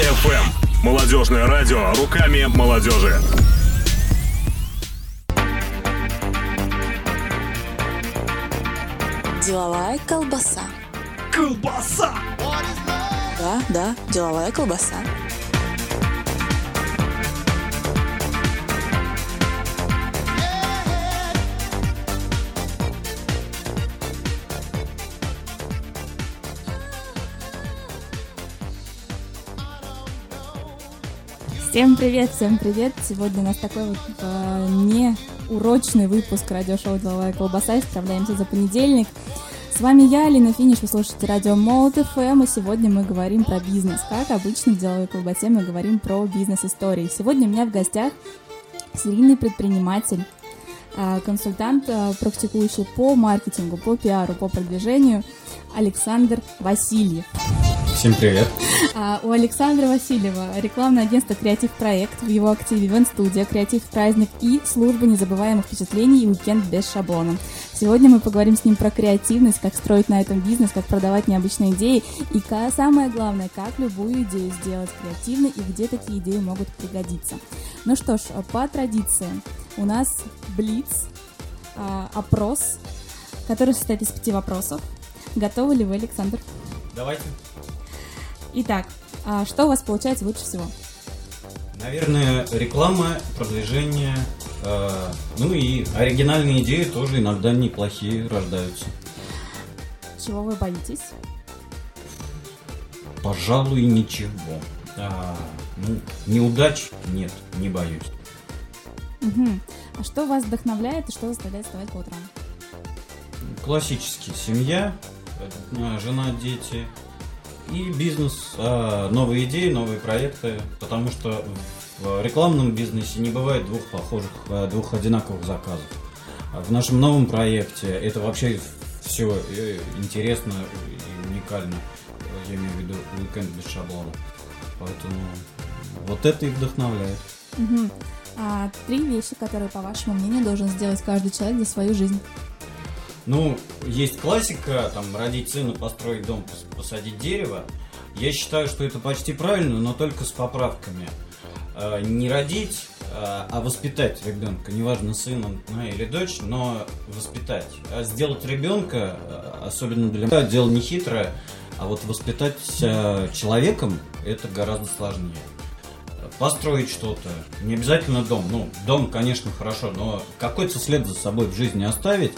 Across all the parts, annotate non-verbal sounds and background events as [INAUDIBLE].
FM. Молодежное радио руками молодежи. Деловая колбаса. Колбаса! Да, да, деловая колбаса. Всем привет, всем привет! Сегодня у нас такой вот э, не урочный выпуск радиошоу «Деловая колбаса». Исправляемся за понедельник. С вами я, Алина Финиш, вы слушаете радио Молот ФМ, и сегодня мы говорим про бизнес. Как обычно в «Деловой колбасе» мы говорим про бизнес-истории. Сегодня у меня в гостях серийный предприниматель, э, консультант, э, практикующий по маркетингу, по пиару, по продвижению Александр Васильев. Всем привет. А, у Александра Васильева рекламное агентство «Креатив Проект», в его активе ивент-студия «Креатив Праздник» и служба незабываемых впечатлений и уикенд без шаблона. Сегодня мы поговорим с ним про креативность, как строить на этом бизнес, как продавать необычные идеи и самое главное, как любую идею сделать креативной и где такие идеи могут пригодиться. Ну что ж, по традиции у нас блиц, а, опрос, который состоит из пяти вопросов. Готовы ли вы, Александр? Давайте. Итак, а что у вас получается лучше всего? Наверное, реклама, продвижение, э, ну и оригинальные идеи тоже иногда неплохие рождаются. Чего вы боитесь? Пожалуй, ничего. А, ну, неудач нет, не боюсь. Мгм. А что вас вдохновляет и что заставляет вставать по утрам? Классический семья, э, жена, дети и бизнес, а, новые идеи, новые проекты, потому что в рекламном бизнесе не бывает двух похожих, э, двух одинаковых заказов. А В нашем новом проекте это вообще все интересно и уникально. Я имею в виду уикенд без шаблона. Поэтому вот это и вдохновляет. Мгм. А, три вещи, которые, по вашему мнению, должен сделать каждый человек за свою жизнь. Ну, есть классика, там, родить сына, построить дом, пос- посадить дерево. Я считаю, что это почти правильно, но только с поправками. Э, Не родить, э, а воспитать ребенка, неважно, сын он, ну, или дочь, но воспитать. А сделать ребенка, э, особенно для меня, дело не хитрое, а вот воспитать человеком это гораздо сложнее. Построить что-то, не обязательно дом. Ну, дом, конечно, хорошо, но какой-то след за собой в жизни оставить,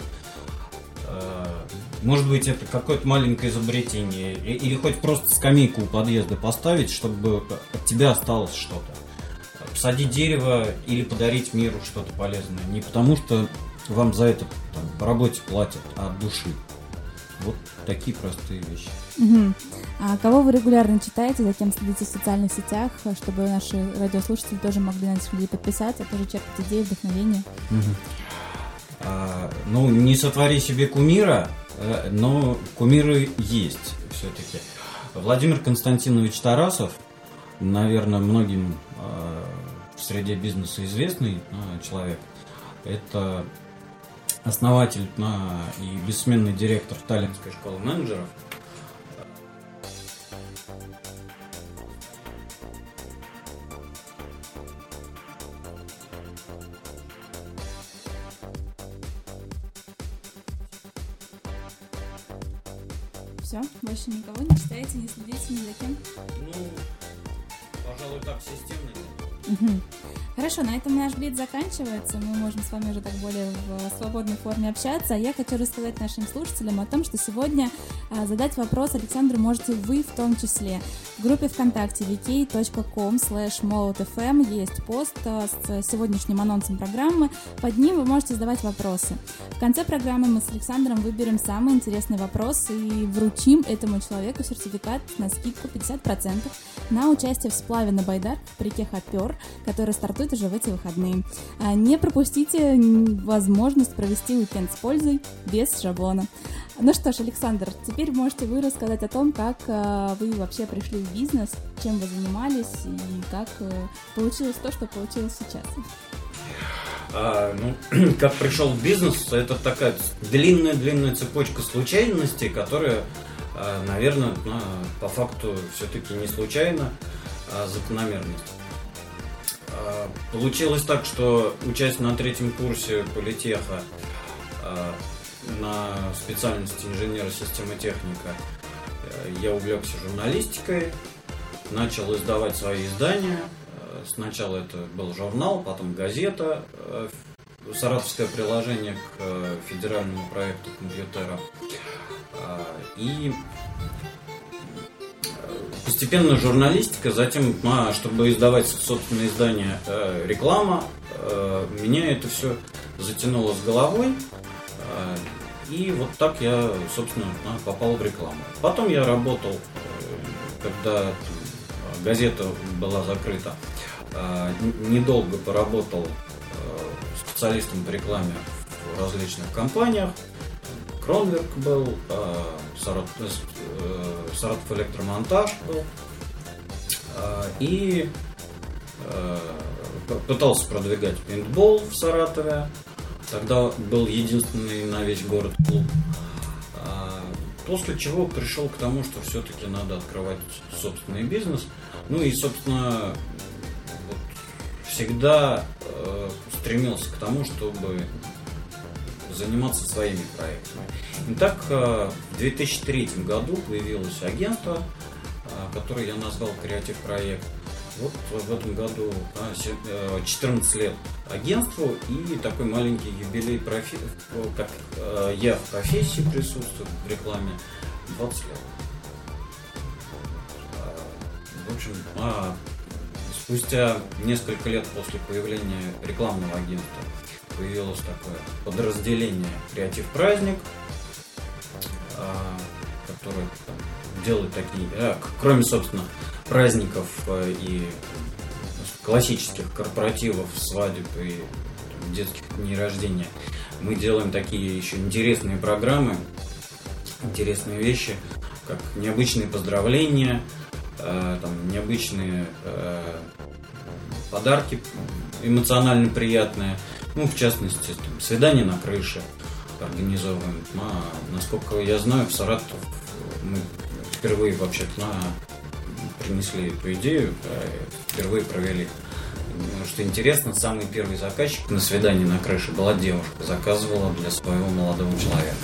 Может быть, это какое-то маленькое изобретение, или хоть просто скамейку у подъезда поставить, чтобы от тебя осталось что-то. Посадить дерево или подарить миру что-то полезное. Не потому, что вам за это там, по работе платят, а от души. Вот такие простые вещи. Мгм. А кого вы регулярно читаете, за кем следите в социальных сетях, чтобы наши радиослушатели тоже могли на этих людей подписаться, тоже черпать идеи, вдохновение? А, ну, не сотвори себе кумира, э, но кумиры есть все-таки. Владимир Константинович Тарасов, наверное, многим э, в среде бизнеса известный э, человек, это основатель и бессменный директор Таллинской школы менеджеров. Больше никого не читаете, не следите ни за кем? Ну, пожалуй, так системно. Мгм. Хорошо, на этом наш блиц заканчивается. Мы можем с вами уже так более в свободной форме общаться. А Я хочу рассказать нашим слушателям о том, что сегодня а, задать вопрос Александру можете вы в том числе. В группе ВКонтакте vk.com молотfm есть пост а, с сегодняшним анонсом программы. Под ним вы можете задавать вопросы. В конце программы мы с Александром выберем самый интересный вопрос и вручим этому человеку сертификат на скидку 50% на участие в сплаве на Байдар в реке Хопер, который стартует уже в эти выходные. А, Не пропустите возможность провести уикенд с пользой без шаблона. Ну что ж, Александр, теперь можете вы рассказать о том, как э, вы вообще пришли в бизнес, чем вы занимались и как э, получилось то, что получилось сейчас. А, ну, [CLEARS THROAT] как пришел в бизнес, это такая длинная-длинная цепочка случайностей, которая, наверное, на- по факту все-таки не случайно. а, закономерность. А, Получилось так, что учась на третьем курсе политеха а, на специальности инженера системы техника, э, я увлекся журналистикой, начал издавать свои издания. Э, Сначала это был журнал, потом газета, э, саратовское приложение к федеральному проекту компьютера. И постепенно журналистика, затем, а, чтобы издавать собственное издание, э, реклама, меня это все затянуло с головой. Э, И вот так я, собственно, а, попал в рекламу. Потом я работал, э, когда газета была закрыта, э, недолго поработал специалистом по рекламе в различных компаниях. Кронверк был, Сарат- Саратов электромонтаж был. И пытался продвигать пейнтбол в Саратове. Тогда был единственный на весь город клуб. А, После чего пришел к тому, что все-таки надо открывать собственный бизнес. Ну и, собственно, вот всегда э, стремился к тому, чтобы заниматься своими проектами. Итак, э, в 2003 году появилось агентство, э, которое я назвал «Креатив проект». Вот в этом году а, се- э, 14 лет агентству и такой маленький юбилей, профи- э, как э, я в профессии присутствую, в рекламе, 20 лет. А, В общем, а, спустя несколько лет после появления рекламного агентства появилось такое подразделение «Креатив Праздник», а, которое делает такие, а, кроме, собственно, праздников э, и классических корпоративов, свадеб и детских дней рождения, мы делаем такие еще интересные программы, интересные вещи, как необычные поздравления, э, там, необычные э, подарки эмоционально приятные. Ну, в частности, там, свидание на крыше организовываем. А, насколько я знаю, в Саратов мы впервые вообще-то на- принесли эту идею, э, впервые провели. Ну, Что интересно, самый первый заказчик на свидании на крыше была девушка, заказывала для своего молодого человека.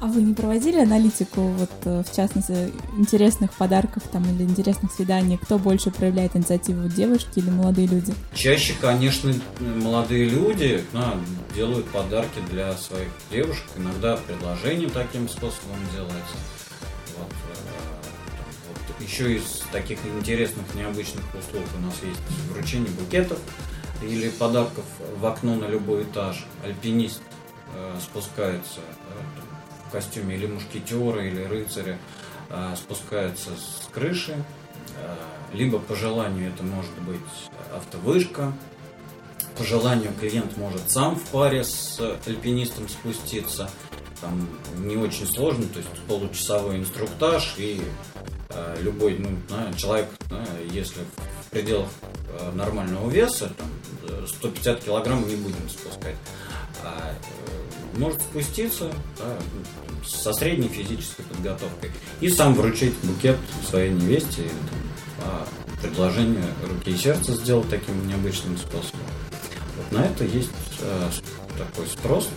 А вы не проводили аналитику, вот э, в частности, интересных подарков там или интересных свиданий? Кто больше проявляет инициативу, девушки или молодые люди? Чаще, конечно, молодые люди да, делают подарки для своих девушек. Иногда предложение таким способом делается. Вот еще из таких интересных, необычных услуг у нас есть вручение букетов или подарков в окно на любой этаж. Альпинист э, спускается э, в костюме или мушкетера, или рыцаря, э, спускается с крыши. Э, либо по желанию это может быть автовышка, по желанию клиент может сам в паре с альпинистом спуститься. Там не очень сложно, то есть получасовой инструктаж и любой ну, человек, если в пределах э, нормального веса, там, э, 150 килограмм не будем спускать, а, э, может спуститься да, со средней физической подготовкой и сам вручить букет своей невесте, там, по предложению руки и сердца сделать таким необычным способом. Вот на это есть э, такой спрос.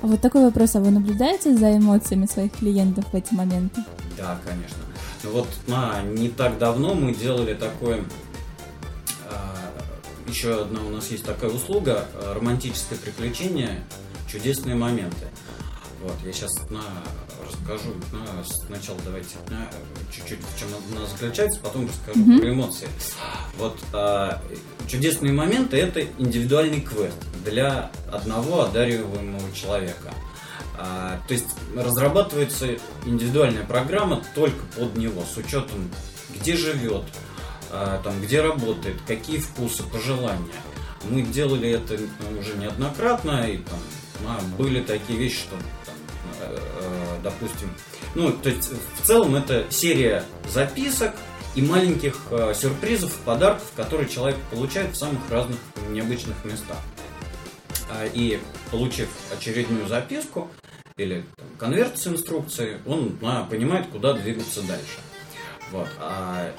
А вот такой вопрос, а вы наблюдаете за эмоциями своих клиентов в эти моменты? Да, конечно. Вот а, не так давно мы делали такое. а, еще одна у нас есть такая услуга а, романтическое приключение, чудесные моменты. Вот, я сейчас расскажу. на, сначала давайте на, чуть-чуть в чем она заключается, потом расскажу Мгм. про эмоции. Вот а, чудесные моменты это индивидуальный квест для одного одариваемого человека. А, то есть разрабатывается индивидуальная программа только под него, с учетом, где живет, а, там, где работает, какие вкусы, пожелания. Мы делали это ну, уже неоднократно, и там а, были такие вещи, что, там, э, э, допустим, ну, то есть в целом это серия записок и маленьких э, сюрпризов, подарков, которые человек получает в самых разных необычных местах. А, И получив очередную записку или там, конверт с инструкцией, он а, понимает, куда двигаться дальше. Вот. А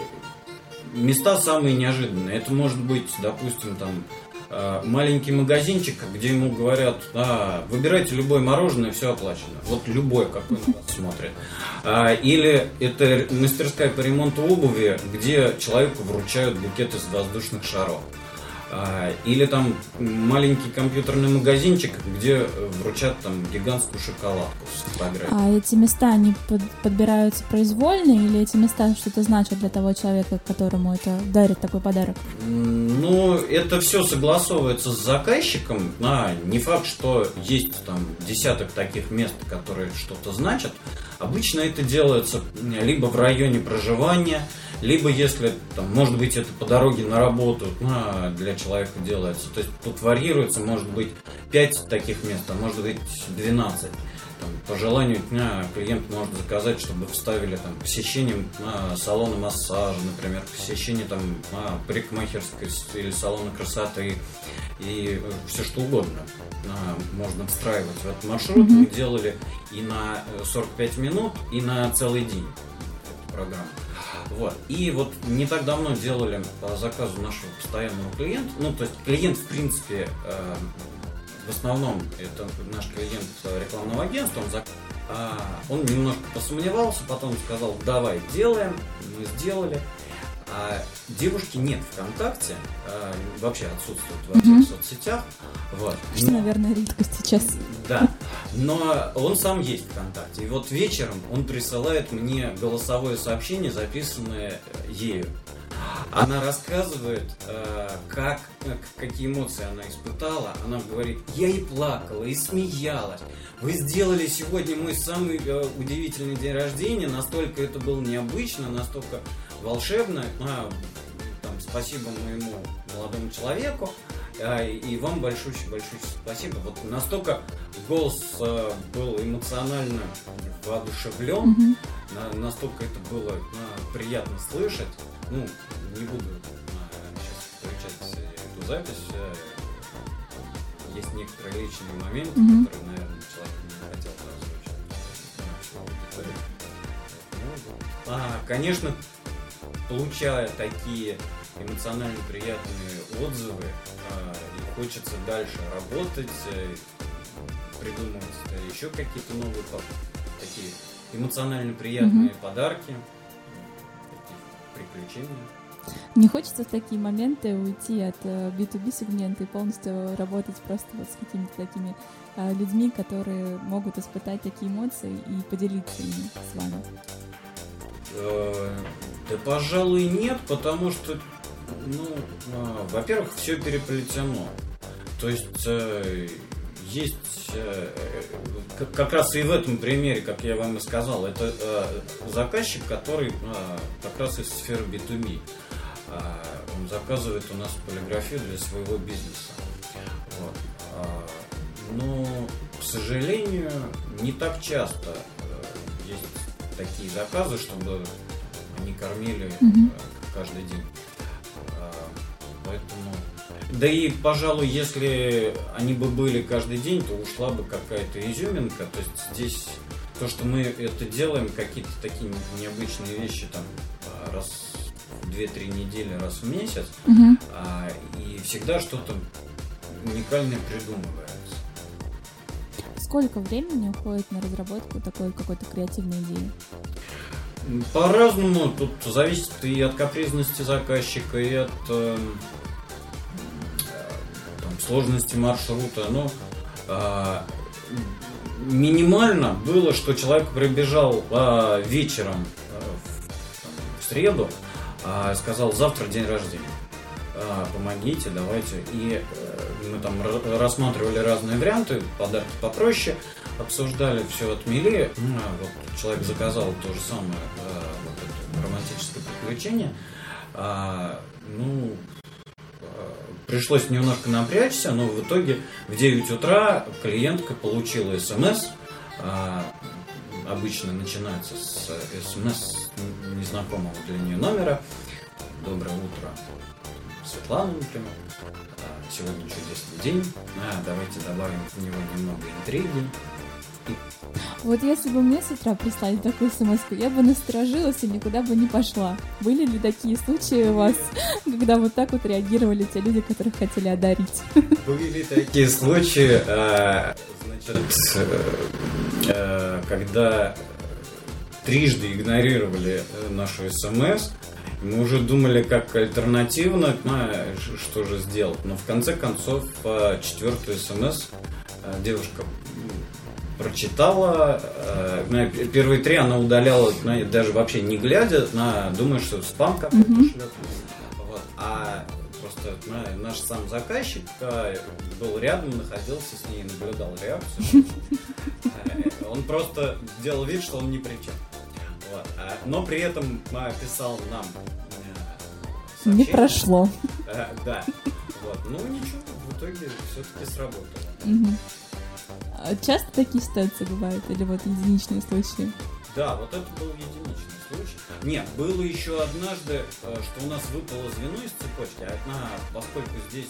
места самые неожиданные. Это может быть, допустим, там э, маленький магазинчик, где ему говорят, а, выбирайте любое мороженое, все оплачено. Вот любое, на вас смотрит. А, или это мастерская по ремонту обуви, где человеку вручают букет из воздушных шаров. А, Или там маленький компьютерный магазинчик, где вручат там гигантскую шоколадку с фотографией. А эти места, они под- подбираются произвольно или эти места что-то значат для того человека, которому это дарит такой подарок? Ну, это все согласовывается с заказчиком. А, не факт, что есть там десяток таких мест, которые что-то значат. Обычно это делается м, либо в районе проживания, либо если, там, может быть, это по дороге на работу а, для человека делается. То есть тут варьируется, может быть, 5 таких мест, а может быть 12. Там, по желанию дня клиент может заказать, чтобы вставили там посещение а, салона массажа, например, посещение там а, парикмахерской или салона красоты и все что угодно а, можно встраивать в этот маршрут. Мы делали и на э, 45 минут, и на целый день эту программу. Вот. И вот не так давно делали по заказу нашего постоянного клиента. Ну, то есть клиент, в принципе, э, в основном это наш клиент рекламного агентства, он, зак- а, он немножко посомневался, потом сказал, давай делаем, мы сделали. А девушки нет ВКонтакте, а, вообще отсутствует во всех соцсетях. Вот. Что, наверное, редкость сейчас. Да, но он сам есть ВКонтакте. И вот вечером он присылает мне голосовое сообщение, записанное ею. Она рассказывает, э, как, какие эмоции она испытала. Она говорит, я и плакала, и смеялась. Вы сделали сегодня мой самый э, удивительный день рождения. Настолько это было необычно, настолько волшебно. А, там, спасибо моему молодому человеку. А, и вам большое большое спасибо. Вот настолько голос э, был эмоционально воодушевлен, на- настолько это было а, приятно слышать. Ну, не буду сейчас включать э, эту запись. э, Есть некоторые личные моменты, Мгм. которые, наверное, человек не хотел бы озвучить. А, конечно, получая такие эмоционально приятные отзывы, а, и хочется дальше работать, э, придумывать э, еще какие-то новые такие эмоционально приятные подарки, такие приключения. Не хочется в такие моменты уйти от э, B2B сегмента и полностью работать просто вот с какими-то такими э, людьми, которые могут испытать такие эмоции и поделиться ими с вами. Э, Да, пожалуй, нет, потому что, ну, а, во-первых, все переплетено. То есть э, есть э, как, как раз и в этом примере, как я вам и сказал, это э, заказчик, который а, как раз из сферы B2B. А, Он заказывает у нас полиграфию для своего бизнеса. Вот. А, Но, к сожалению, не так часто э, есть такие заказы, чтобы они кормили э, каждый день. Поэтому... Да и, пожалуй, если они бы были каждый день, то ушла бы какая-то изюминка. То есть здесь то, что мы это делаем, какие-то такие необычные вещи там а, раз в 2-3 недели, раз в месяц, Мгм. а, и всегда что-то уникальное придумывается. Сколько времени уходит на разработку такой какой-то креативной идеи? По-разному, тут зависит и от капризности заказчика, и от эм, э, там, сложности маршрута. Но а, минимально было, что человек прибежал а, вечером а, в, среду, а, сказал, завтра день рождения. Помогите, давайте. И э, мы там ра- рассматривали разные варианты, подарки попроще, обсуждали, все отмели. Ну, а вот человек заказал то же самое, э, вот это романтическое приключение. А, ну, э, пришлось немножко напрячься, но в итоге в 9 утра клиентка получила смс. а, обычно начинается с смс незнакомого для нее номера. Доброе утро, Светлана, например. Сегодня чудесный день. А, давайте добавим в него немного интриги. Вот если бы мне с утра прислали такую смс я бы насторожилась и никуда бы не пошла. Были ли такие случаи у вас, [LAUGHS] когда вот так вот реагировали те люди, которых хотели одарить? [LAUGHS] Были такие случаи, э, значит, э, когда трижды игнорировали э, нашу смс, мы уже думали, как альтернативно, ну, что же сделать. Но в конце концов, четвертую смс девушка прочитала. Э, первые три она удаляла, даже вообще не глядя, на, думая, что спам какой-то mm-hmm. шлет. Вот. А просто на, наш сам заказчик э, был рядом, находился с ней, наблюдал реакцию. Э, он просто делал вид, что он не при чем. Вот. А, но при этом писал нам Не прошло. Да. Вот. Ну ничего, в итоге все-таки сработало. Угу. А часто такие ситуации бывают? Или вот единичные случаи? Да, вот это был единичный случай. Нет, было еще однажды, э, что у нас выпало звено из цепочки. Одна, поскольку здесь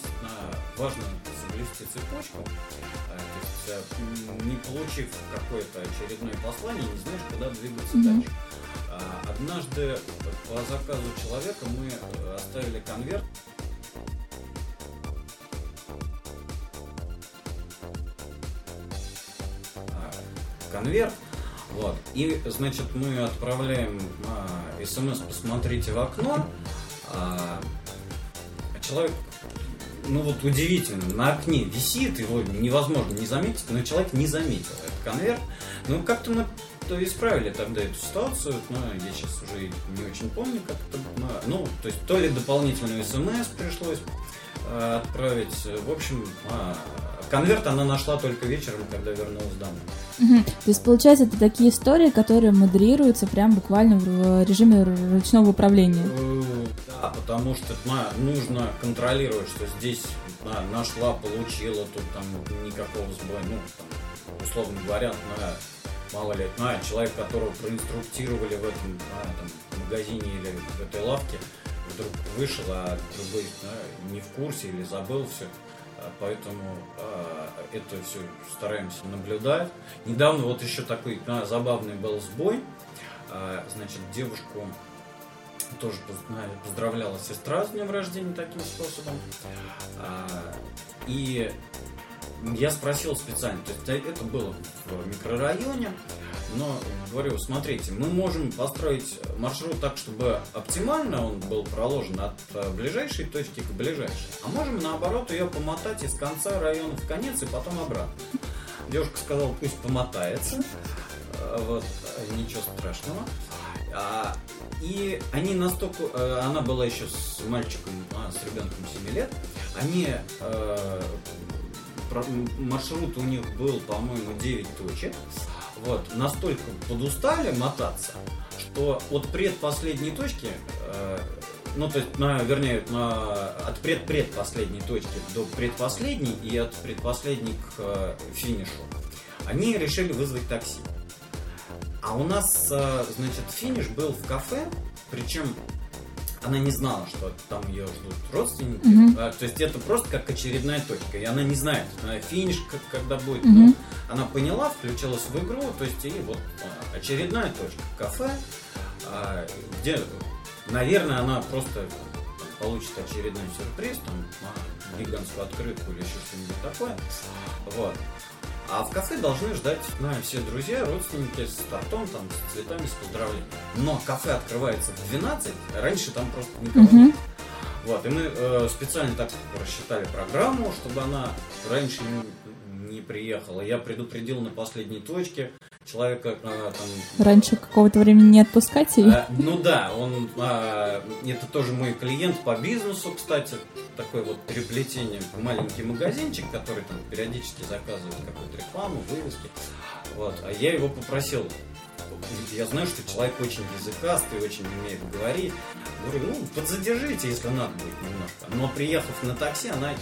важно соблюсти цепочку, э, то есть э, не получив какое-то очередное послание, не знаешь, куда двигаться mm-hmm. дальше. А, однажды по заказу человека мы оставили конверт конверт. Вот. И, значит, мы отправляем а, смс «Посмотрите в окно». А, человек, ну вот удивительно, на окне висит, его невозможно не заметить, но человек не заметил этот конверт. Ну, как-то мы то исправили тогда эту ситуацию, но я сейчас уже не очень помню, как это, ну, то есть то ли дополнительную смс пришлось э, отправить, в общем, а, Конверт она нашла только вечером, когда вернулась домой. Угу. То есть, получается, это такие истории, которые модерируются прям буквально в режиме ручного управления. Э, да, потому что на, нужно контролировать, что здесь на, нашла, получила, тут там никакого сбоя, ну, там, условно говоря, на, мало ли, на, человек, которого проинструктировали в этом на, там, магазине или в этой лавке, вдруг вышел, а другой да, не в курсе или забыл все. А, поэтому э, это все стараемся наблюдать. Недавно вот еще такой э, забавный был сбой. Э, значит, девушку тоже поздравляла сестра с днем рождения таким способом. И я спросил специально, то есть это было в микрорайоне, но говорю, смотрите, мы можем построить маршрут так, чтобы оптимально он был проложен от э, ближайшей точки к ближайшей. А можем наоборот ее помотать из конца района в конец и потом обратно. Девушка сказала, пусть помотается. Э, вот, ничего страшного. А, и они настолько... Э, она была еще с мальчиком, а, с ребенком 7 лет. Они маршрут у них был, по-моему, 9 точек вот, настолько подустали мотаться, что от предпоследней точки, э, ну, то есть, на, вернее, на, от предпредпоследней точки до предпоследней и от предпоследней к э, финишу, они решили вызвать такси. А у нас, э, значит, финиш был в кафе, причем она не знала, что там ее ждут родственники. Mm-hmm. А, то есть это просто как очередная точка. И она не знает, финиш как, когда будет. Mm-hmm. Но она поняла, включилась в игру, то есть и вот а, очередная точка. Кафе, а, где, наверное, она просто получит очередной сюрприз, там, а, гигантскую открытку или еще что-нибудь такое. Вот. А в кафе должны ждать ну, все друзья, родственники с тортом, там, с цветами, с поздравлениями. Но кафе открывается в 12, раньше там просто никого mm-hmm. нет. Вот, и мы э, специально так рассчитали программу, чтобы она раньше приехала. Я предупредил на последней точке, человека а, там... Раньше какого-то времени не отпускать ее? А, ну да, он... А, это тоже мой клиент по бизнесу, кстати. Такое вот переплетение. Маленький магазинчик, который там периодически заказывает какую-то рекламу, вывески. Вот. А я его попросил я знаю, что человек очень языкастый, очень умеет говорить. Говорю, ну, подзадержите, если надо будет немножко. Но приехав на такси, она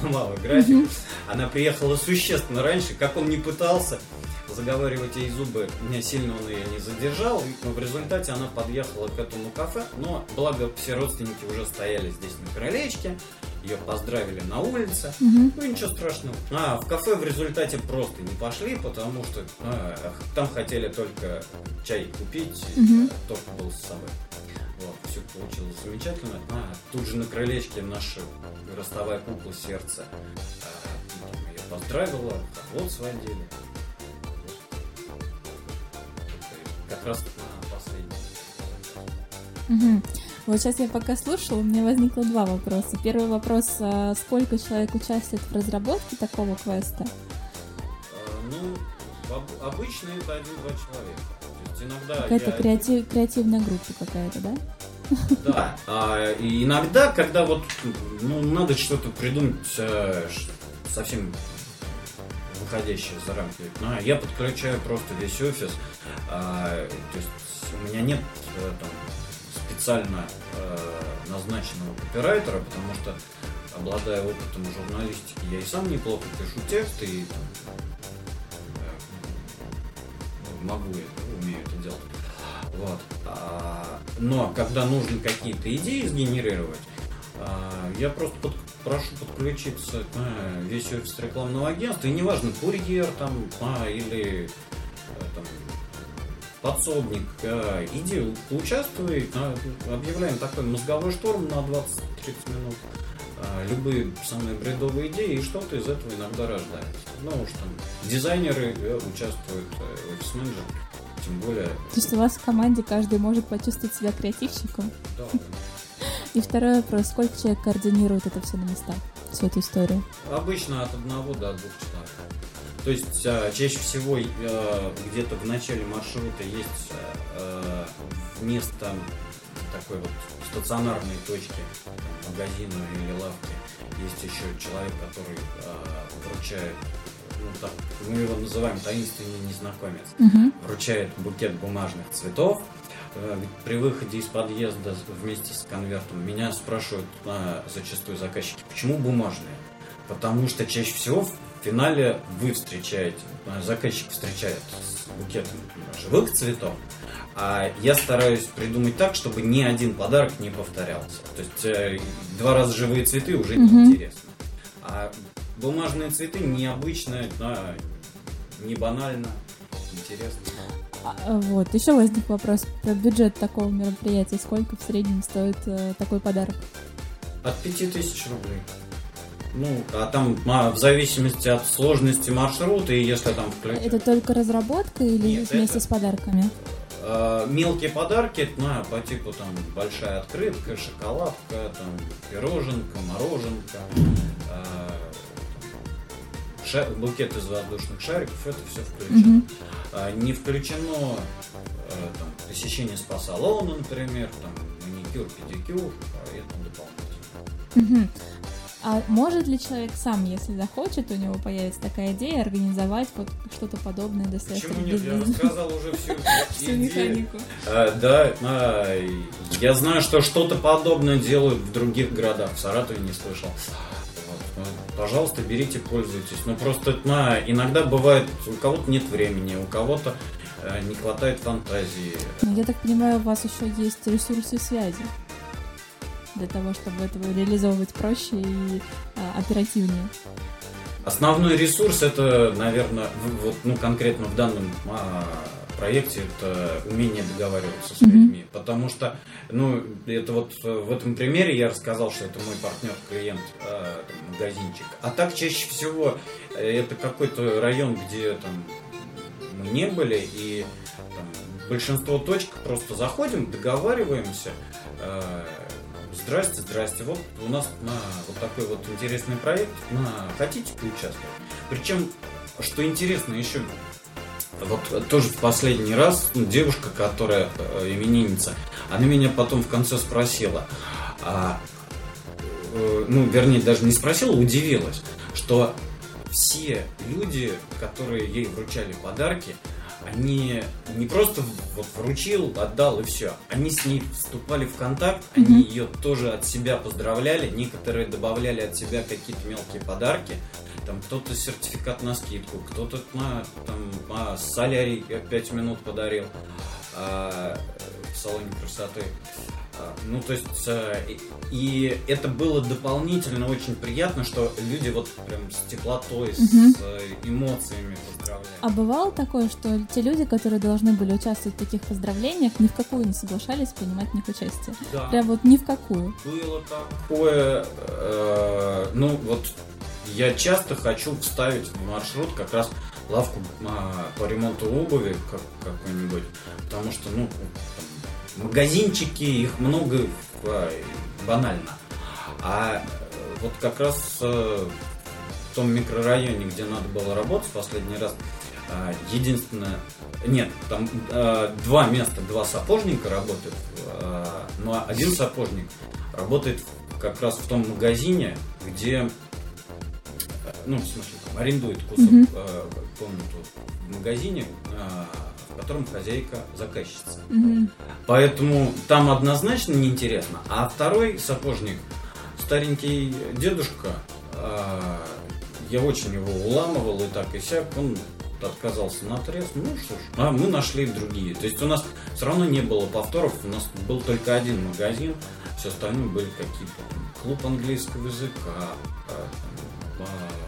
сломала график. Mm-hmm. Она приехала существенно раньше, как он не пытался заговаривать ей зубы, меня сильно он ее не задержал, но в результате она подъехала к этому кафе, но благо все родственники уже стояли здесь на крылечке, ее поздравили на улице. Мгм. Ну ничего страшного. А в кафе в результате просто не пошли, потому что а, там хотели только чай купить, э, торт был с собой. Вот, все получилось замечательно. А, тут же на крылечке наша ростовая кукла сердца. А, там ее поздравила, вот сводили. Как раз на последний. Мгм. Вот сейчас я пока слушала, у меня возникло два вопроса. Первый вопрос, а сколько человек участвует в разработке такого квеста? А, Ну, об- обычно это один-два человека. То есть иногда Какая-то я- креатив- креативная группа какая-то, да? Да. А, и иногда, когда вот ну, надо что-то придумать э, совсем выходящее за рамки, ну, я подключаю просто весь офис. А, то есть у меня нет э, там, специально э, назначенного копирайтера, потому что обладая опытом журналистики, я и сам неплохо пишу тексты и там, э, ну, могу это, умею это делать. Вот. А, но когда нужно какие-то идеи сгенерировать, а, я просто под- прошу подключиться а, весь офис рекламного агентства, и неважно, курьер там, а, или а, там, подсобник, а, иди, поучаствуй, а, объявляем такой мозговой шторм на 20-30 минут, а, любые самые бредовые идеи, и что-то из этого иногда рождается. Ну уж там дизайнеры э, участвуют, э, офис-менеджер, тем более, То есть у вас в команде каждый может почувствовать себя креативщиком? да, И второй вопрос, сколько человек координирует это все на местах, всю эту историю? Обычно от одного до двух человек. То есть а, чаще всего э, где-то в начале маршрута есть э, вместо такой вот стационарной точки магазина или лавки есть еще человек, который э, вручает, ну так, мы его называем таинственный незнакомец Мгм. вручает букет бумажных цветов. Э, При выходе из подъезда вместе с конвертом меня спрашивают а, зачастую заказчики, почему бумажные? Потому что чаще всего в финале вы встречаете, а, заказчик встречает с букетом живых цветов, а я стараюсь придумать так, чтобы ни один подарок не повторялся. То есть э, два раза живые цветы уже Мгм. неинтересно. А бумажные цветы необычно, да, не банально, интересно. А, а, Вот, еще возник вопрос про бюджет такого мероприятия. Сколько в среднем стоит э, такой подарок? От 5000 рублей. Ну, а там а, в зависимости от сложности маршрута, и если там включать Это только разработка или Нет, вместе это- с подарками? э, мелкие подарки, на, по типу там большая открытка, шоколадка, там пироженка, мороженка, э, ша- букет из воздушных шариков, это все включено. Мгм. А, не включено э, там, посещение спа-салона, например, там маникюр, педикюр, а это дополнительно. Мгм. А может ли человек сам, если захочет, у него появится такая идея, организовать вот что-то подобное своих Почему нет? Я рассказал уже всю [LAUGHS] Всю механику. А, да, а, я знаю, что что-то подобное делают в других городах. В Саратове не слышал. Ну, Пожалуйста, берите, пользуйтесь. Но просто на, иногда бывает, у кого-то нет времени, у кого-то э, не хватает фантазии. Ну, я так понимаю, у вас еще есть ресурсы связи для того, чтобы это реализовывать проще и а, оперативнее. Основной ресурс это, наверное, вот, ну, конкретно в данном а, проекте это умение договариваться с Мгм. людьми. Потому что, ну, это вот э, в этом примере я рассказал, что это мой партнер, клиент, там, магазинчик. А так чаще всего э, это какой-то район, где там мы не были, и там, большинство точек просто заходим, договариваемся. э, Здрасте, здрасте. Вот у нас на вот такой вот интересный проект. На, хотите поучаствовать? Причем, что интересно еще, вот тоже в последний раз ну, девушка, которая э, именинница, она меня потом в конце спросила, а, э, ну, вернее, даже не спросила, удивилась, что все люди, которые ей вручали подарки, они не просто вот вручил, отдал и все. Они с ней вступали в контакт, они ее тоже от себя поздравляли, некоторые добавляли от себя какие-то мелкие подарки. Там кто-то сертификат на скидку, кто-то на, там, а, солярий 5 минут подарил а, в салоне красоты. А, Ну, то есть, э, и- это было дополнительно очень приятно, что люди вот прям с теплотой, с э, эмоциями поздравляли. А бывало такое, что те люди, которые должны были участвовать в таких поздравлениях, ни в какую не соглашались принимать в них участие? Да. Прям вот ни в какую. Было такое, э, ну вот я часто хочу вставить в маршрут как раз лавку а, по ремонту обуви как, какой-нибудь, потому что, ну, магазинчики, их много, а, банально. А э, вот как раз э, в том микрорайоне, где надо было работать последний раз, а, единственное, нет, там э, два места, два сапожника работают, но один сапожник работает как раз в том магазине, где, э, ну, в смысле, арендует кусок, Мгм. э, комнату в магазине, э, в котором хозяйка заказчица. Мгм. Поэтому там однозначно неинтересно. А второй сапожник, старенький дедушка, а, я очень его уламывал и так и сяк, он отказался на трез. Ну что ж, а мы нашли другие. То есть у нас все равно не было повторов, у нас был только один магазин, все остальное были какие-то клуб английского языка, а, с-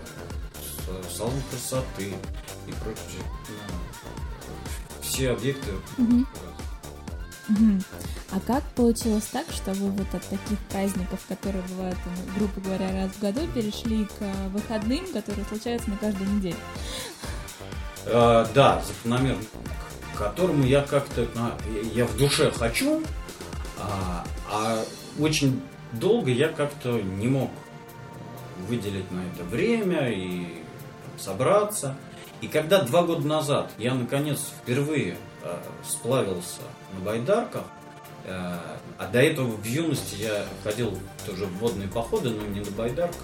салон красоты и прочее. Все объекты. А как получилось так, что вы вот от таких праздников, которые бывают, грубо говоря, раз в году, перешли к э, выходным, которые случаются на каждую неделю? Э, да, закономерно, к которому я как-то, а, я в душе хочу, а, а очень долго я как-то не мог выделить на это время и собраться. И когда два года назад я наконец впервые э, сплавился на байдарках, э, а до этого в юности я ходил тоже в водные походы, но не на байдарках,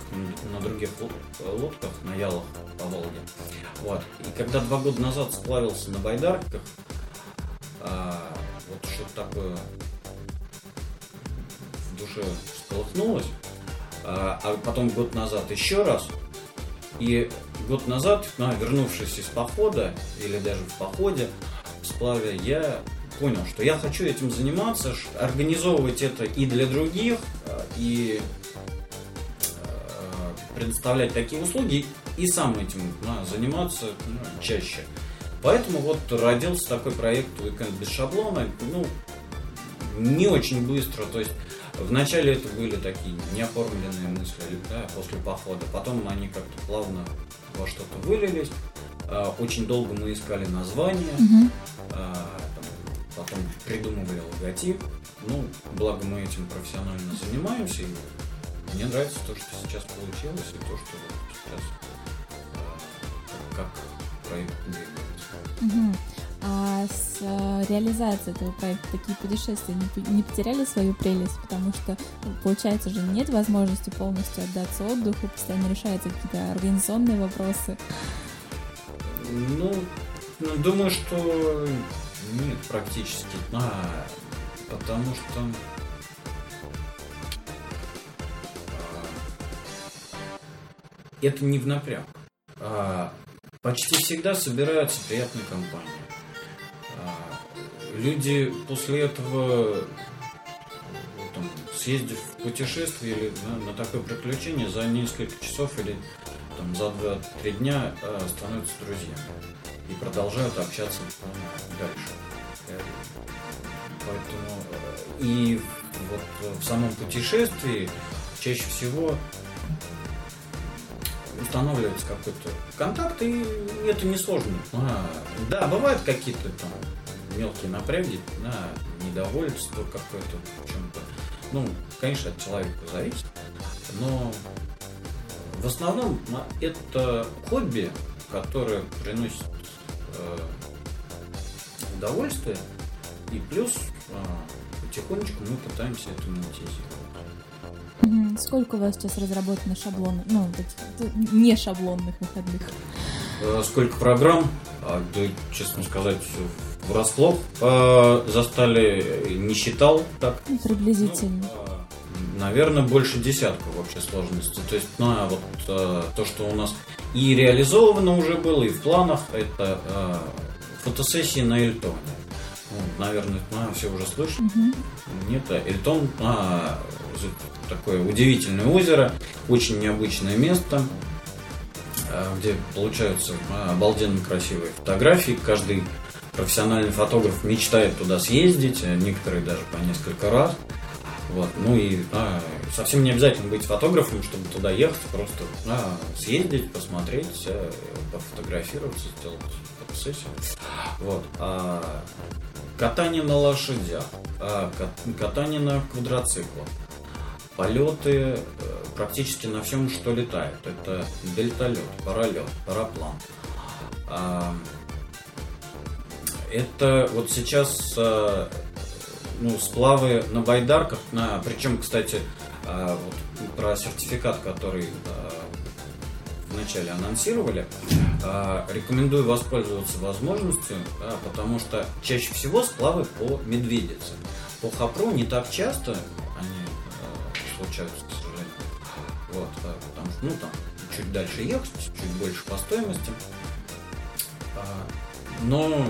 на, других лод- лодках, на ялах по Волге. Вот. И когда два года назад сплавился на байдарках, вот что-то такое в душе всколыхнулось, а потом год назад еще раз, и год назад, ну, вернувшись из похода, или даже в походе, в сплаве, я понял, что я хочу этим заниматься, организовывать это и для других, а, и э, предоставлять такие услуги и сам этим заниматься ну, чаще. Поэтому вот родился такой проект Weekend без шаблона. Ну, не очень быстро, то есть вначале это были такие неоформленные мысли да, после похода, потом они как-то плавно во что-то вылились. А, Очень долго мы искали название, там, потом придумывали логотип. Ну, благо мы этим профессионально занимаемся, и мне нравится то, что сейчас получилось, и то, что сейчас а, как, проект двигается. Мгм. А с э, реализацией этого проекта такие путешествия не, по- не потеряли свою прелесть, потому что ну, получается же нет возможности полностью отдаться отдыху, постоянно решаются какие-то организационные вопросы. Ну, ну, думаю, что нет практически. А, потому что а, это не в напряг. А, почти всегда собираются приятные компании. Люди после этого, ну, там, съездив в путешествие или на, на такое приключение, за несколько часов или там, за 2-3 дня э, становятся друзьями и продолжают общаться дальше. Э, Поэтому э, и вот э, в самом путешествии чаще всего устанавливается какой-то контакт, и это несложно. А, да, бывают какие-то там мелкие напряги, да, недовольство какое-то чем-то. Ну, конечно, от человека зависит, но в основном это хобби, которое приносит э, удовольствие, и плюс э, потихонечку мы пытаемся это монетизировать. Сколько у вас сейчас разработано шаблонов, ну, не шаблонных выходных? Э, Сколько программ? А, да, честно сказать, врасплох. Э, Застали, э, не считал так. Ну, приблизительно. наверное, больше десятка в общей сложности. То есть, ну, а вот э, то, что у нас и реализовано уже было, и в планах, это э, фотосессии на Эльтоне. ну, наверное, ну, все уже слышали. Нет, а Эльтон а, такое удивительное озеро, очень необычное место, а, где получаются а, обалденно красивые фотографии. Каждый профессиональный фотограф мечтает туда съездить, а некоторые даже по несколько раз. Вот. Ну и а, совсем не обязательно быть фотографом, чтобы туда ехать, просто а, съездить, посмотреть, а, пофотографироваться, сделать фотосессию. Вот. А, катание на лошадях, а, кат- катание на квадроциклах, полеты э, практически на всем, что летает. Это дельталет, паралет, параплан. А, это вот сейчас э, ну, сплавы на байдарках, на, причем, кстати, а, вот про сертификат, который а, вначале анонсировали, рекомендую воспользоваться возможностью, да, потому что чаще всего сплавы по медведице. По хапру не так часто они случаются, к сожалению. Вот, потому что, ну, там, чуть дальше ехать, чуть больше по стоимости. Но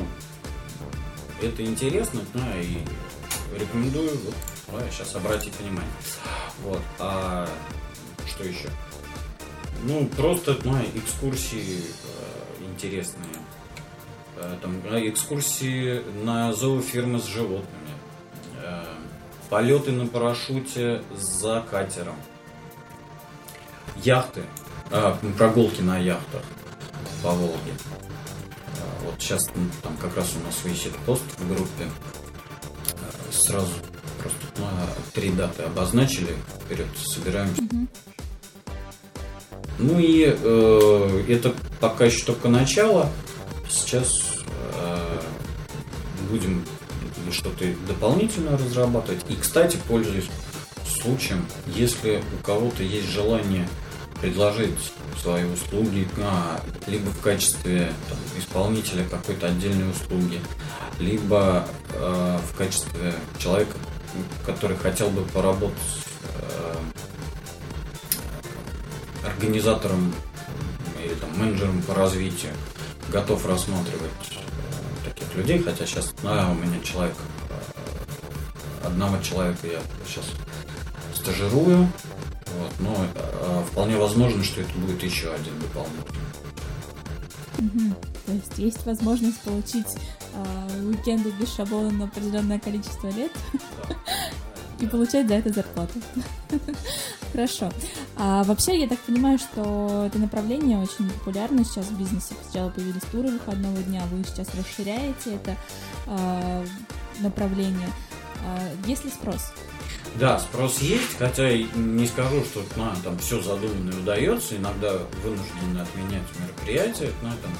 это интересно, да, и рекомендую вот, да, сейчас обратить внимание. Вот. А что еще? Ну, просто ну, экскурсии э, интересные. Э, там, э, экскурсии на зоофермы с животными. Э, полеты на парашюте за катером. Яхты. А, прогулки на яхтах по Волге. Сейчас ну, там как раз у нас висит пост в группе. Сразу просто ну, а, три даты обозначили. Вперед собираемся. Ну и э, это пока еще только начало. Сейчас э, будем что-то дополнительно разрабатывать. И, кстати, пользуясь случаем, если у кого-то есть желание предложить свои услуги, а, либо в качестве там, исполнителя какой-то отдельной услуги, либо э, в качестве человека, который хотел бы поработать э, организатором или там, менеджером по развитию, готов рассматривать э, таких людей, хотя сейчас ну, у меня человек, э, одного человека я сейчас стажирую, вот, но э, вполне возможно, что это будет еще один дополнительный. Мгм. То есть есть возможность получить а, уикенды без шаблона на определенное количество лет [LAUGHS] и получать за это зарплату. [LAUGHS] Хорошо. А вообще, я так понимаю, что это направление очень популярно сейчас в бизнесе. Сначала появились туры выходного дня, вы сейчас расширяете это а, направление. А, Есть ли спрос? Да, спрос есть, хотя не скажу, что на, там все задуманное удается. Иногда вынуждены отменять мероприятия, ну, там,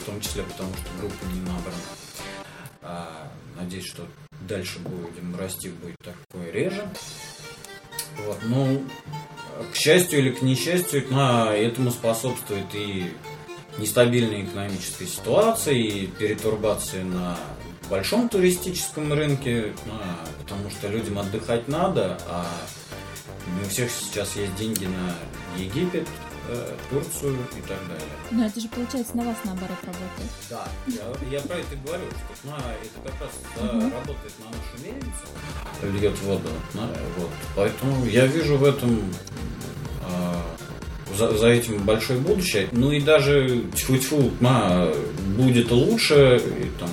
в том числе потому, что группа не набрана. А, надеюсь, что дальше будем расти, будет такое реже. Вот, ну, к счастью или к несчастью, на этому способствует и нестабильная экономическая ситуация, и перетурбации на большом туристическом рынке, а, потому что людям отдыхать надо, а не у всех сейчас есть деньги на Египет, э, Турцию и так далее. Ну, это же, получается, на вас наоборот работает. Да, я, я про это говорю, что на, это как раз да, Мгм. работает на нашу мельницу, льет воду. на- вот. Поэтому я вижу в этом а, за, за этим большое будущее. Ну и даже тьфу-тьфу, на, будет лучше, и там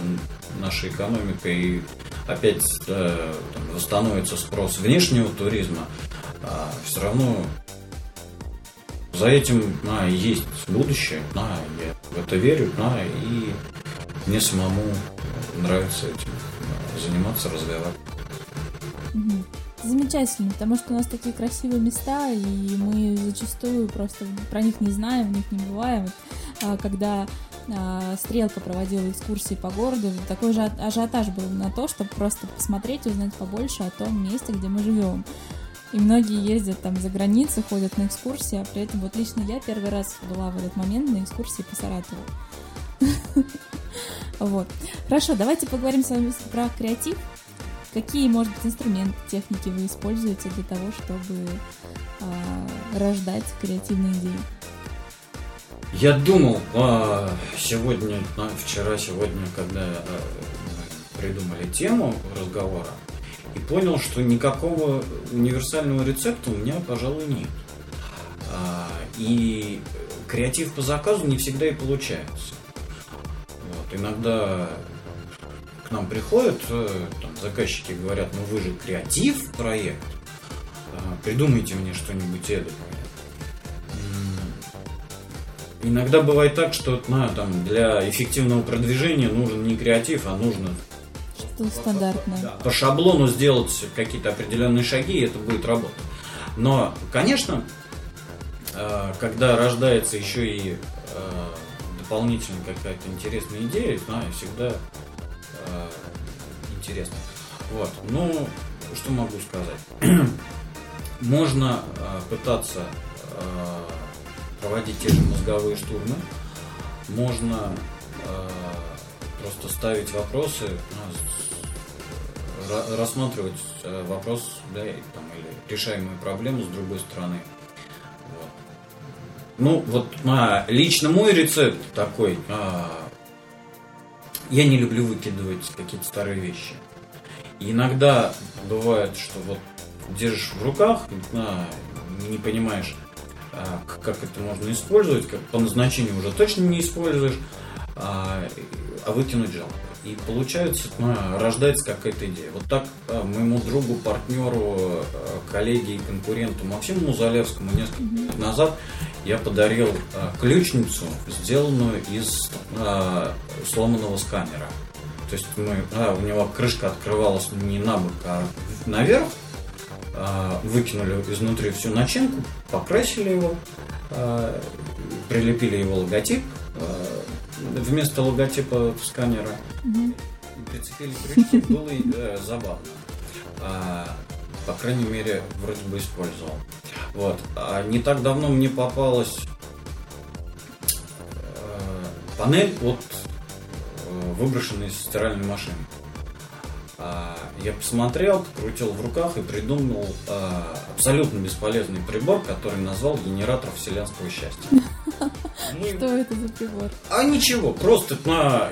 наша экономика и опять э, восстановится спрос внешнего туризма, все равно за этим на, есть будущее, на, я в это верю, на, и мне самому нравится этим а, заниматься, развивать. Замечательно, потому что у нас такие красивые места, и мы зачастую просто про них не знаем, в них не бываем. А, Когда а, Стрелка проводила экскурсии по городу, такой же аж- ажиотаж был на то, чтобы просто посмотреть и узнать побольше о том месте, где мы живем. И многие ездят там за границу, ходят на экскурсии, а при этом вот лично я первый раз была в этот момент на экскурсии по Саратову. [LAUGHS] Вот. Хорошо, давайте поговорим с вами про креатив. Какие, может быть, инструменты, техники вы используете для того, чтобы а, рождать креативные идеи? Я думал а, сегодня, а, вчера, сегодня, когда а, придумали тему разговора и понял, что никакого универсального рецепта у меня, пожалуй, нет. А, и креатив по заказу не всегда и получается. Вот, иногда к нам приходят э, там, заказчики говорят, ну вы же креатив проект, а, придумайте мне что-нибудь эдакое. Иногда бывает так, что на, там, для эффективного продвижения нужен не креатив, а нужно Что стандартное. да, по шаблону сделать какие-то определенные шаги, и это будет работать. Но, конечно, э, когда рождается еще и э, дополнительная какая-то интересная идея, знаю, всегда э, интересно. Вот. Ну, что могу сказать? [CLEARS THROAT] Можно пытаться проводить те же мозговые штурмы, можно э, просто ставить вопросы, ну, рассматривать э, вопрос да, там, или решаемую проблему с другой стороны. Вот. Ну, вот а, лично мой рецепт такой. а, я не люблю выкидывать какие-то старые вещи. И иногда бывает, что вот держишь в руках, а, не понимаешь, как это можно использовать, как по назначению уже точно не используешь, а, а выкинуть жалко. И получается, ну, рождается какая-то идея. Вот так а, моему другу, партнеру, а, коллеге и конкуренту Максиму Музалевскому несколько лет назад я подарил а, ключницу, сделанную из а, сломанного сканера. То есть мы, а, у него крышка открывалась не на бок, а наверх. А, выкинули изнутри всю начинку, покрасили его, а, прилепили его логотип а, вместо логотипа сканера и прицепили крючки. Было э, забавно. По крайней мере, вроде бы использовал. Вот. А не так давно мне попалась э, панель от э, выброшенной стиральной машины. А, я посмотрел, крутил в руках и придумал э, абсолютно бесполезный прибор, который назвал генератор вселенского счастья. [LAUGHS] Что это за прибор? а ничего, просто на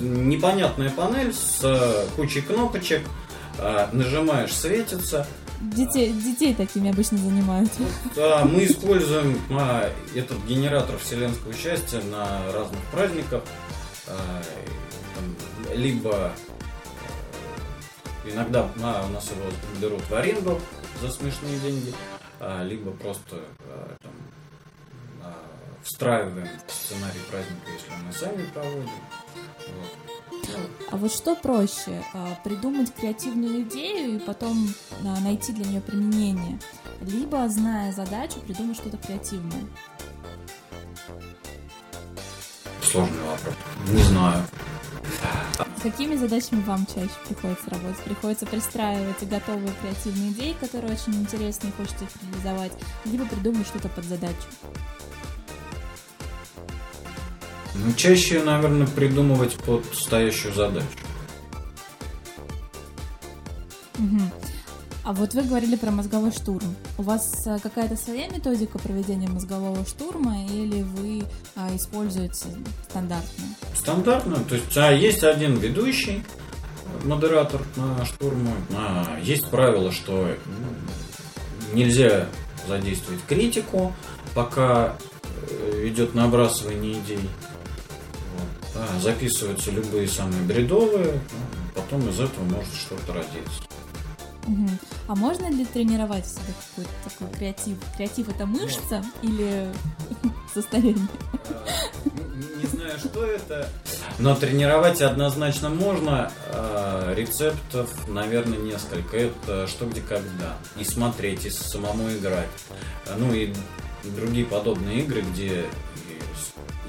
непонятная панель с э, кучей кнопочек, нажимаешь, светится. Детей, детей такими обычно занимают. Да, мы используем а, этот генератор вселенского счастья на разных праздниках. А, там, либо иногда а, у нас его берут в аренду за смешные деньги, а, либо просто а, там, а, встраиваем в сценарий праздника, если мы сами проводим. Вот. Ну, А вот что проще? а, Придумать креативную идею и потом а, найти для нее применение? Либо, зная задачу, придумать что-то креативное? Сложный вопрос. Не знаю. С какими задачами вам чаще приходится работать? Приходится пристраивать готовые креативные идеи, которые очень интересны и хочется их реализовать, либо придумать что-то под задачу? Ну, чаще, наверное, придумывать под стоящую задачу. Мгм. А вот вы говорили про мозговой штурм. У вас а, какая-то своя методика проведения мозгового штурма или вы а, используете стандартную? Стандартно. То есть, а есть один ведущий, модератор на штурму. А, есть правило, что м, нельзя задействовать критику, пока э, идет набрасывание идей. Вот. А, записываются любые самые бредовые, ну, потом из этого может что-то родиться. Мгм. А можно ли тренировать в себе какой-то такой креатив? Креатив это мышца или [LAUGHS] состояние? Не знаю, что это. Но тренировать однозначно можно. А, Рецептов, наверное, несколько. Это что, где, когда. И смотреть, и самому играть. Ну и другие подобные игры, где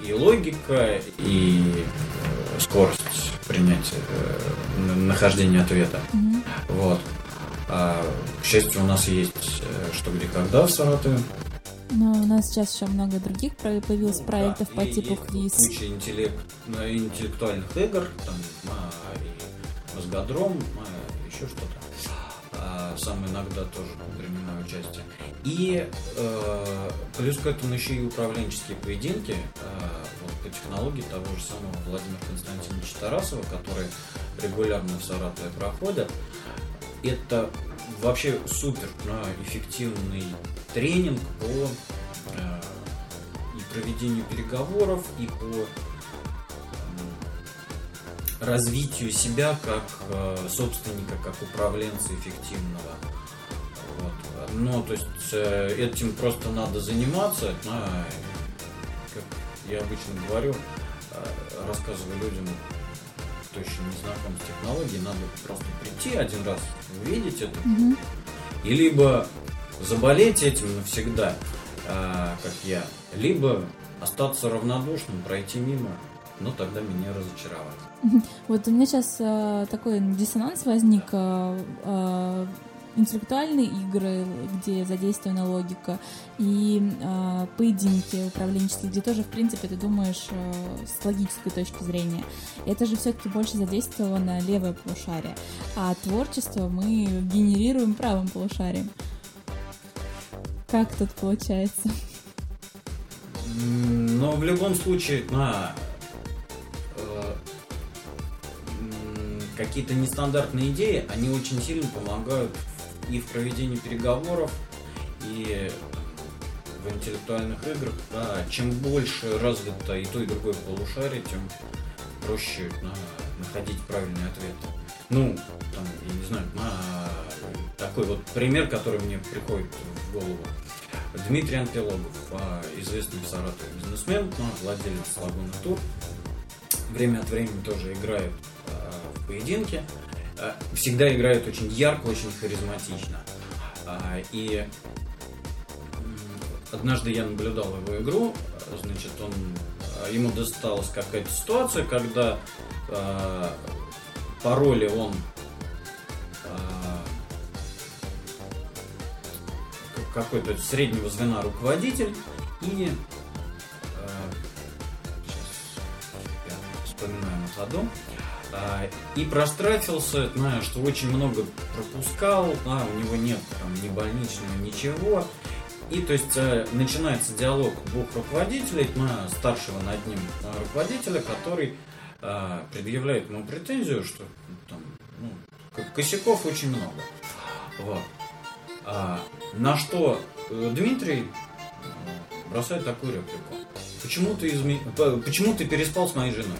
и логика, и э, скорость принятия, э, нахождения ответа. Мгм. Вот. А, к счастью, у нас есть э, что, где, когда в Саратове. Но у нас сейчас еще много других появилось проектов Да, по и типу квиз. Куча интеллект, ну, интеллектуальных игр, там, а, мозгодром, а, еще что-то. А, сам иногда тоже принимаю участие. И э, плюс к этому еще и управленческие поединки. Вот, по технологии того же самого Владимира Константиновича Тарасова, который регулярно в Саратове проходит. Это вообще супер эффективный тренинг по э, и проведению переговоров, и по развитию себя как э, собственника, как управленца эффективного. Вот. Но, то есть, э, этим просто надо заниматься. да, как я обычно говорю, рассказываю людям, кто еще не знаком с технологией, надо просто прийти один раз, увидеть это, Мгм. и либо заболеть этим навсегда, а, как я, либо остаться равнодушным, пройти мимо, но тогда меня разочаровать. Вот у меня сейчас э, такой диссонанс возник. э, э, интеллектуальные игры, где задействована логика, и э, поединки управленческие, где тоже, в принципе, ты думаешь э, с логической точки зрения. Это же все-таки больше задействовано левое полушарие, а творчество мы генерируем правым полушарием. Как тут получается? Но в любом случае, на э, какие-то нестандартные идеи, они очень сильно помогают и в проведении переговоров, и в интеллектуальных играх. Да, чем больше развито и то, и другое полушарие, тем проще да, находить правильный ответ. Ну, там, я не знаю, на такой вот пример, который мне приходит в голову. Дмитрий Анпилогов, а, известный в Саратове бизнесмен, ну, владелец Лагуна Тур, время от времени тоже играет а, в поединке. А, Всегда играет очень ярко, очень харизматично. А, И однажды я наблюдал его игру, значит, он а, ему досталась какая-то ситуация, когда а, по роли он к- какой-то среднего звена руководитель и э, щас я вспоминаю на ходу и простратился, знаю, что очень много пропускал, а, у него нет там ни больничного, ничего. И то есть э, начинается диалог двух руководителей, на старшего над ним э, руководителя, который э, предъявляет ему претензию, что ну, там, ну, косяков очень много. Вот. А, на что Дмитрий бросает такую реплику. Почему ты, изме... Почему ты переспал с моей женой?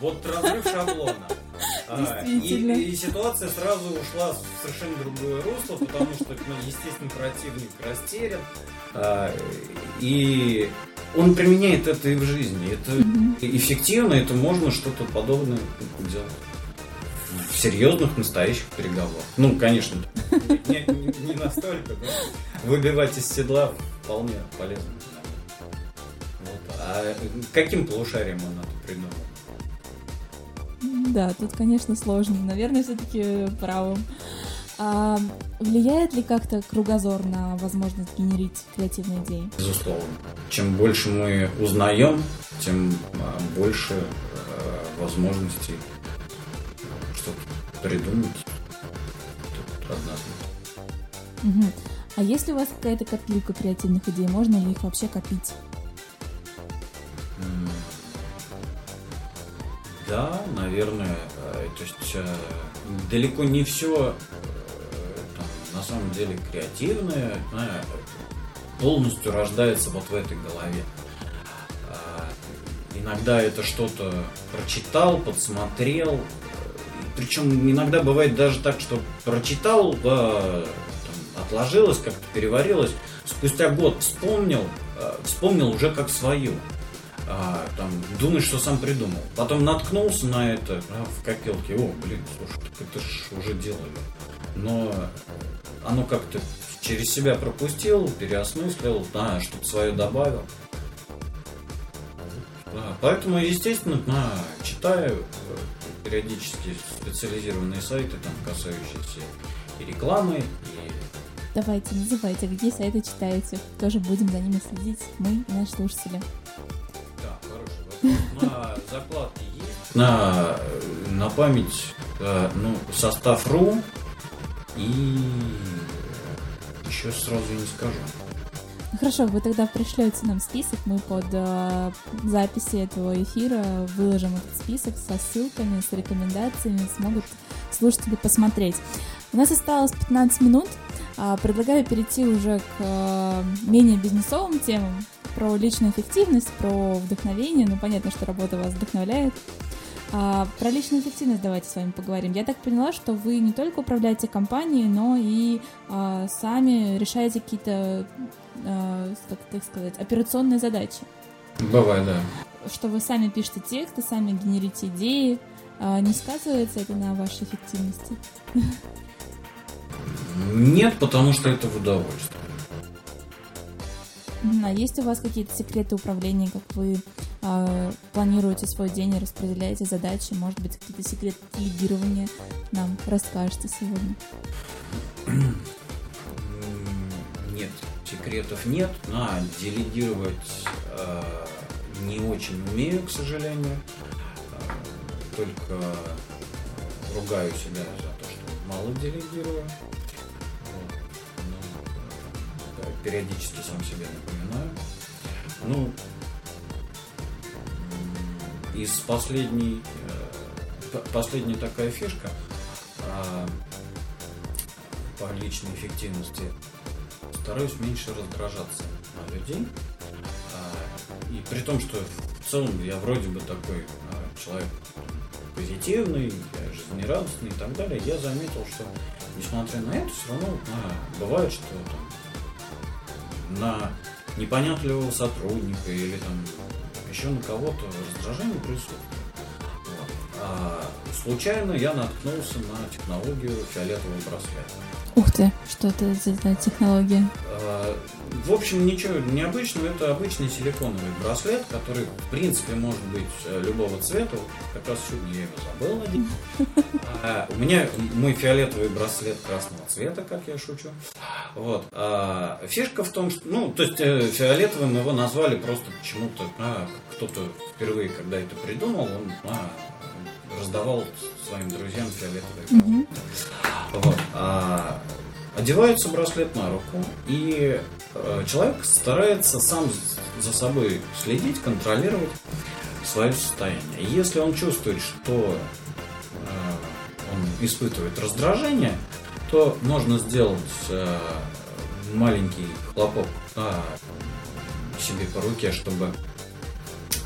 Вот разрыв шаблона. [LAUGHS] А, и, и ситуация сразу ушла в совершенно другое русло, потому что, ну, естественно, противник растерян. А, и он применяет это и в жизни. Это эффективно, это можно что-то подобное делать в серьезных, настоящих переговорах. Ну, конечно, [LAUGHS] не, не- не настолько, но выбивать из седла вполне полезно. Вот. А каким полушарием он это придумал? Да, тут, конечно, сложно. Наверное, все-таки правым. А влияет ли как-то кругозор на возможность генерить креативные идеи? Безусловно. Чем больше мы узнаем, тем а, больше э, возможностей что-то придумать. Тут однозначно. Мгм. А если у вас какая-то копилка креативных идей, можно ли их вообще копить? Да, наверное. э, То есть э, далеко не все на самом деле креативное полностью рождается вот в этой голове. Иногда это что-то прочитал, подсмотрел. Причем иногда бывает даже так, что прочитал, там, отложилось, как-то переварилось. Спустя год вспомнил, э, вспомнил уже как свою. А, там, думаешь, что сам придумал. Потом наткнулся на это а, в копилке. О, блин, слушай, так это ж уже делали. Но оно как-то через себя пропустил, переосмыслил, да, что-то свое добавил. Да, поэтому, естественно, да, читаю э, периодически специализированные сайты, там, касающиеся и рекламы, и Давайте, называйте, где сайты читаете. Тоже будем за ними следить, мы наши слушатели. На закладке есть. На, на память, э, ну, состав РУ и еще сразу не скажу. Хорошо, вы тогда пришлете нам список, мы под э, записи этого эфира выложим этот список со ссылками, с рекомендациями, смогут слушатели посмотреть. У нас осталось 15 минут. А, Предлагаю перейти уже к э, менее бизнесовым темам, про личную эффективность, про вдохновение. Ну, понятно, что работа вас вдохновляет. А, про личную эффективность давайте с вами поговорим. Я так поняла, что вы не только управляете компанией, но и а, сами решаете какие-то, как так сказать, операционные задачи. Бывает, да. Что вы сами пишете тексты, сами генерите идеи. А, не сказывается это на вашей эффективности? Нет, потому что это в удовольствие. А есть у вас какие-то секреты управления, как вы а, планируете свой день и распределяете задачи? Может быть, какие-то секреты делегирования нам расскажете сегодня? [CLEARS THROAT] Секретов нет. А делегировать э, не очень умею, к сожалению. Э, Только ругаю себя за то, что мало делегирую. Вот. Ну, э, периодически сам себе напоминаю. Ну, из последней, э, последняя такая фишка а, по личной эффективности стараюсь меньше раздражаться на людей. А, И при том, что в целом я вроде бы такой а, человек позитивный, жизнерадостный и так далее, я заметил, что несмотря на это, все равно а, бывает, что там, на непонятливого сотрудника или там еще на кого-то раздражение присутствует. Вот. А случайно я наткнулся на технологию фиолетового браслета. Ух ты, что это за технология? А, В общем, ничего необычного. Это обычный силиконовый браслет, который, в принципе, может быть э, любого цвета. Как раз сегодня я его забыл надеть. А, У меня мой фиолетовый браслет красного цвета, как я шучу. Вот. А фишка в том, что, ну, то есть э, фиолетовым его назвали просто почему-то, кто-то впервые, когда это придумал, он раздавал своим друзьям фиолетовые Мгм. вот. А, одевается браслет на руку, и э, человек старается сам за собой следить, контролировать свое состояние. Если он чувствует, что э, он испытывает раздражение, то можно сделать э, маленький хлопок а, себе по руке, чтобы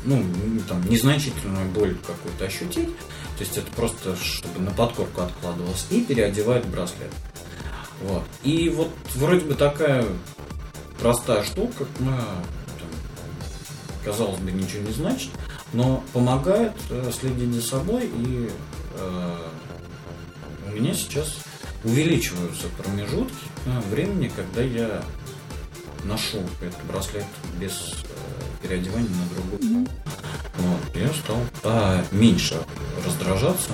ну, там, незначительную боль какую-то ощутить. То есть это просто, чтобы на подкорку откладывалось, и переодевать браслет. Вот. И вот вроде бы такая простая штука, ну, там, казалось бы, ничего не значит, но помогает э, следить за собой, и э, у меня сейчас увеличиваются промежутки э, времени, когда я ношу этот браслет без переодевания на другой. Мгм. Вот, я стал а, меньше раздражаться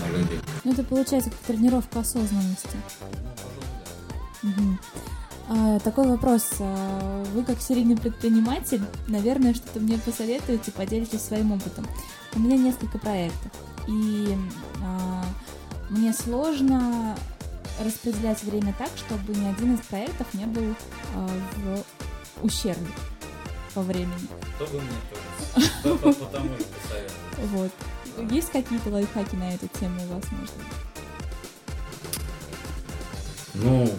на людей. Ну, это получается как тренировка осознанности. Мгм. А, такой вопрос. А, Вы как серийный предприниматель, наверное, что-то мне посоветуете, поделитесь своим опытом. У меня несколько проектов, и а, мне сложно распределять время так, чтобы ни один из проектов не был а, в ущербе по времени. Кто бы мне тоже потому посоветовал. Вот. Есть какие-то лайфхаки на эту тему у вас, может? Ну,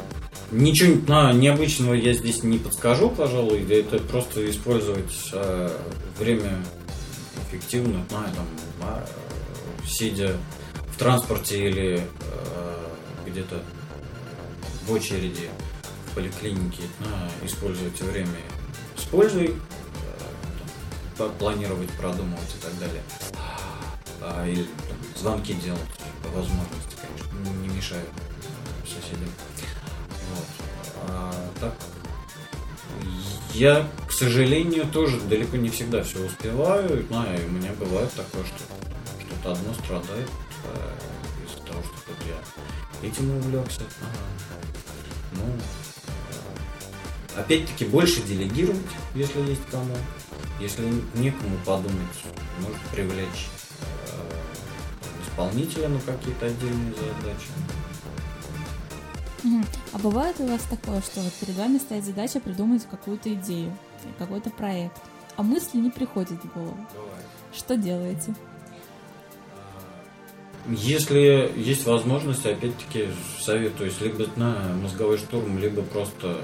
ничего а, необычного я здесь не подскажу, пожалуй. Это просто использовать а, время эффективно, ну, там, а, сидя в транспорте или а, где-то в очереди в поликлинике, а, использовать время а, там, планировать, продумывать и так далее. А, или там, звонки делать по возможности, конечно, не мешают соседям. Вот. А так, я, к сожалению, тоже далеко не всегда все успеваю. Знаю, у меня бывает такое, что что-то одно страдает э, из-за того, что я этим увлекся. Ага. Ну, э, опять-таки, больше делегировать, если есть кому. Если некому подумать, может привлечь э, исполнителя на какие-то отдельные задачи. А бывает у вас такое, что вот перед вами стоит задача придумать какую-то идею, какой-то проект, а мысли не приходят в голову. Что делаете? Если есть возможность, опять-таки советуюсь либо на мозговой штурм, либо просто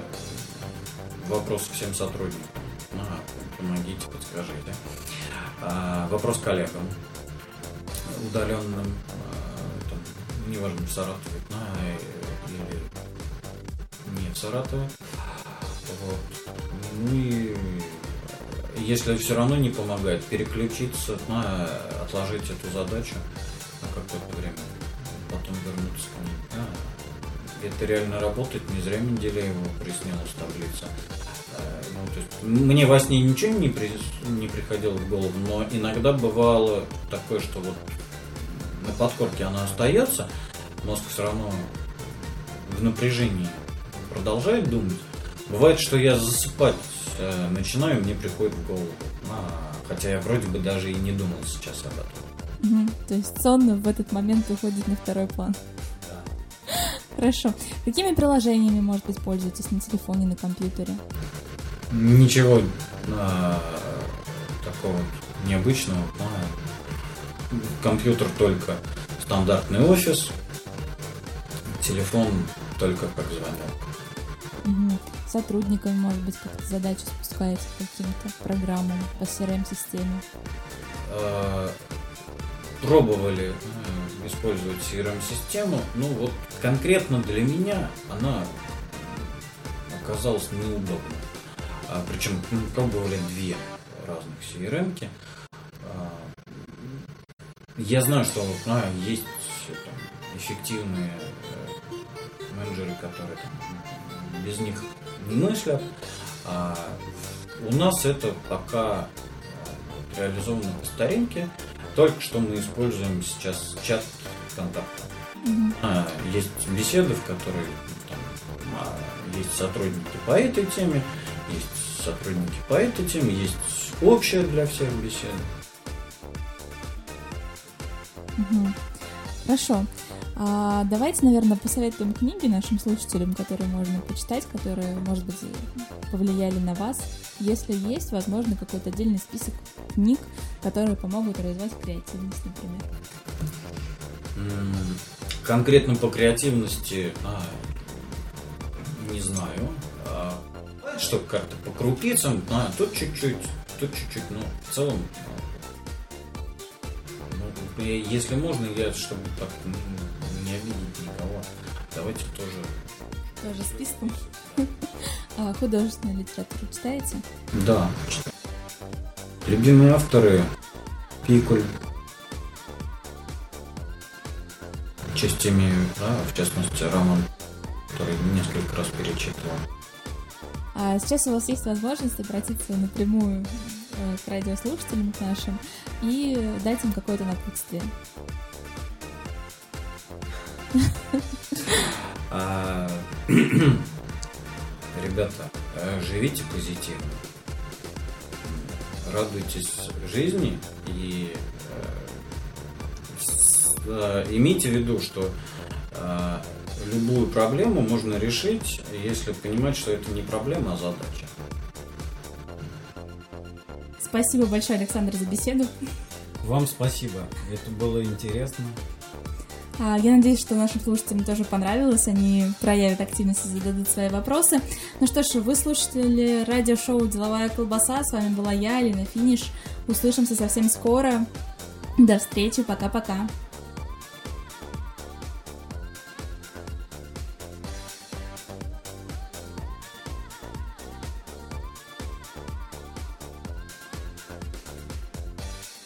вопрос всем сотрудникам. На, помогите, подскажите. А, вопрос коллегам удаленным, а, там, неважно, в Саратове, на, или не в Саратове. Вот. Ну и если все равно не помогает, переключиться, на, отложить эту задачу на какое-то время, потом вернуться к ней. А, это реально работает, не зря Менделееву приснилась таблица. Э, Ну, то есть, мне во сне ничего не, при- не приходило в голову, но иногда бывало такое, что вот на подкорке она остается, мозг все равно в напряжении продолжает думать. Бывает, что я засыпать э, начинаю, мне приходит в голову. А, хотя я вроде бы даже и не думал сейчас об этом. Мгм. То есть сон в этот момент уходит на второй план. Хорошо. Какими приложениями, может быть, пользуетесь на телефоне, на компьютере? Ничего а, такого необычного. А, компьютер только стандартный офис, телефон только как звонок. Мгм. С Сотрудниками, может быть, как-то задачи спускаете каким-то программам, по CRM-системе. Э, пробовали использовать CRM-систему, ну вот конкретно для меня она оказалась неудобной. А, причем мы пробовали две разных CRM-ки. А, я знаю, что а, есть там, эффективные э, менеджеры, которые там, без них не мыслят. А у нас это пока э, реализовано по старинке. Только что мы используем сейчас чат ВКонтакте. Мгм. А, есть беседы, в которые там, а, есть сотрудники по этой теме, есть сотрудники по этой теме, есть общая для всех беседа. Мгм. Хорошо. А, давайте, наверное, посоветуем книги нашим слушателям, которые можно почитать, которые, может быть, повлияли на вас. Если есть, возможно, какой-то отдельный список книг, которые помогут развивать креативность, например. Конкретно по креативности а, не знаю. А, что как-то по крупицам, а, тут чуть-чуть, тут чуть-чуть, но в целом, а, ну, если можно, я, чтобы так не обидеть никого, давайте тоже. Тоже списком. [LAUGHS] А, художественную литературу читаете? Да. Любимые авторы Пикуль. Частями, да, в частности, роман, который несколько раз перечитывал. А сейчас у вас есть возможность обратиться напрямую э, к радиослушателям к нашим и дать им какое-то напутствие. [CLEARS THROAT] Ребята, э, живите позитивно. Радуйтесь жизни и э, э, имейте в виду, что э, любую проблему можно решить, если понимать, что это не проблема, а задача. Спасибо большое, Александр, за беседу. Вам спасибо. Это было интересно. А, Я надеюсь, что нашим слушателям тоже понравилось, они проявят активность и зададут свои вопросы. Ну что ж, вы слушали радиошоу «Деловая колбаса». С вами была я, Алина Финиш. Услышимся совсем скоро. До встречи, пока-пока.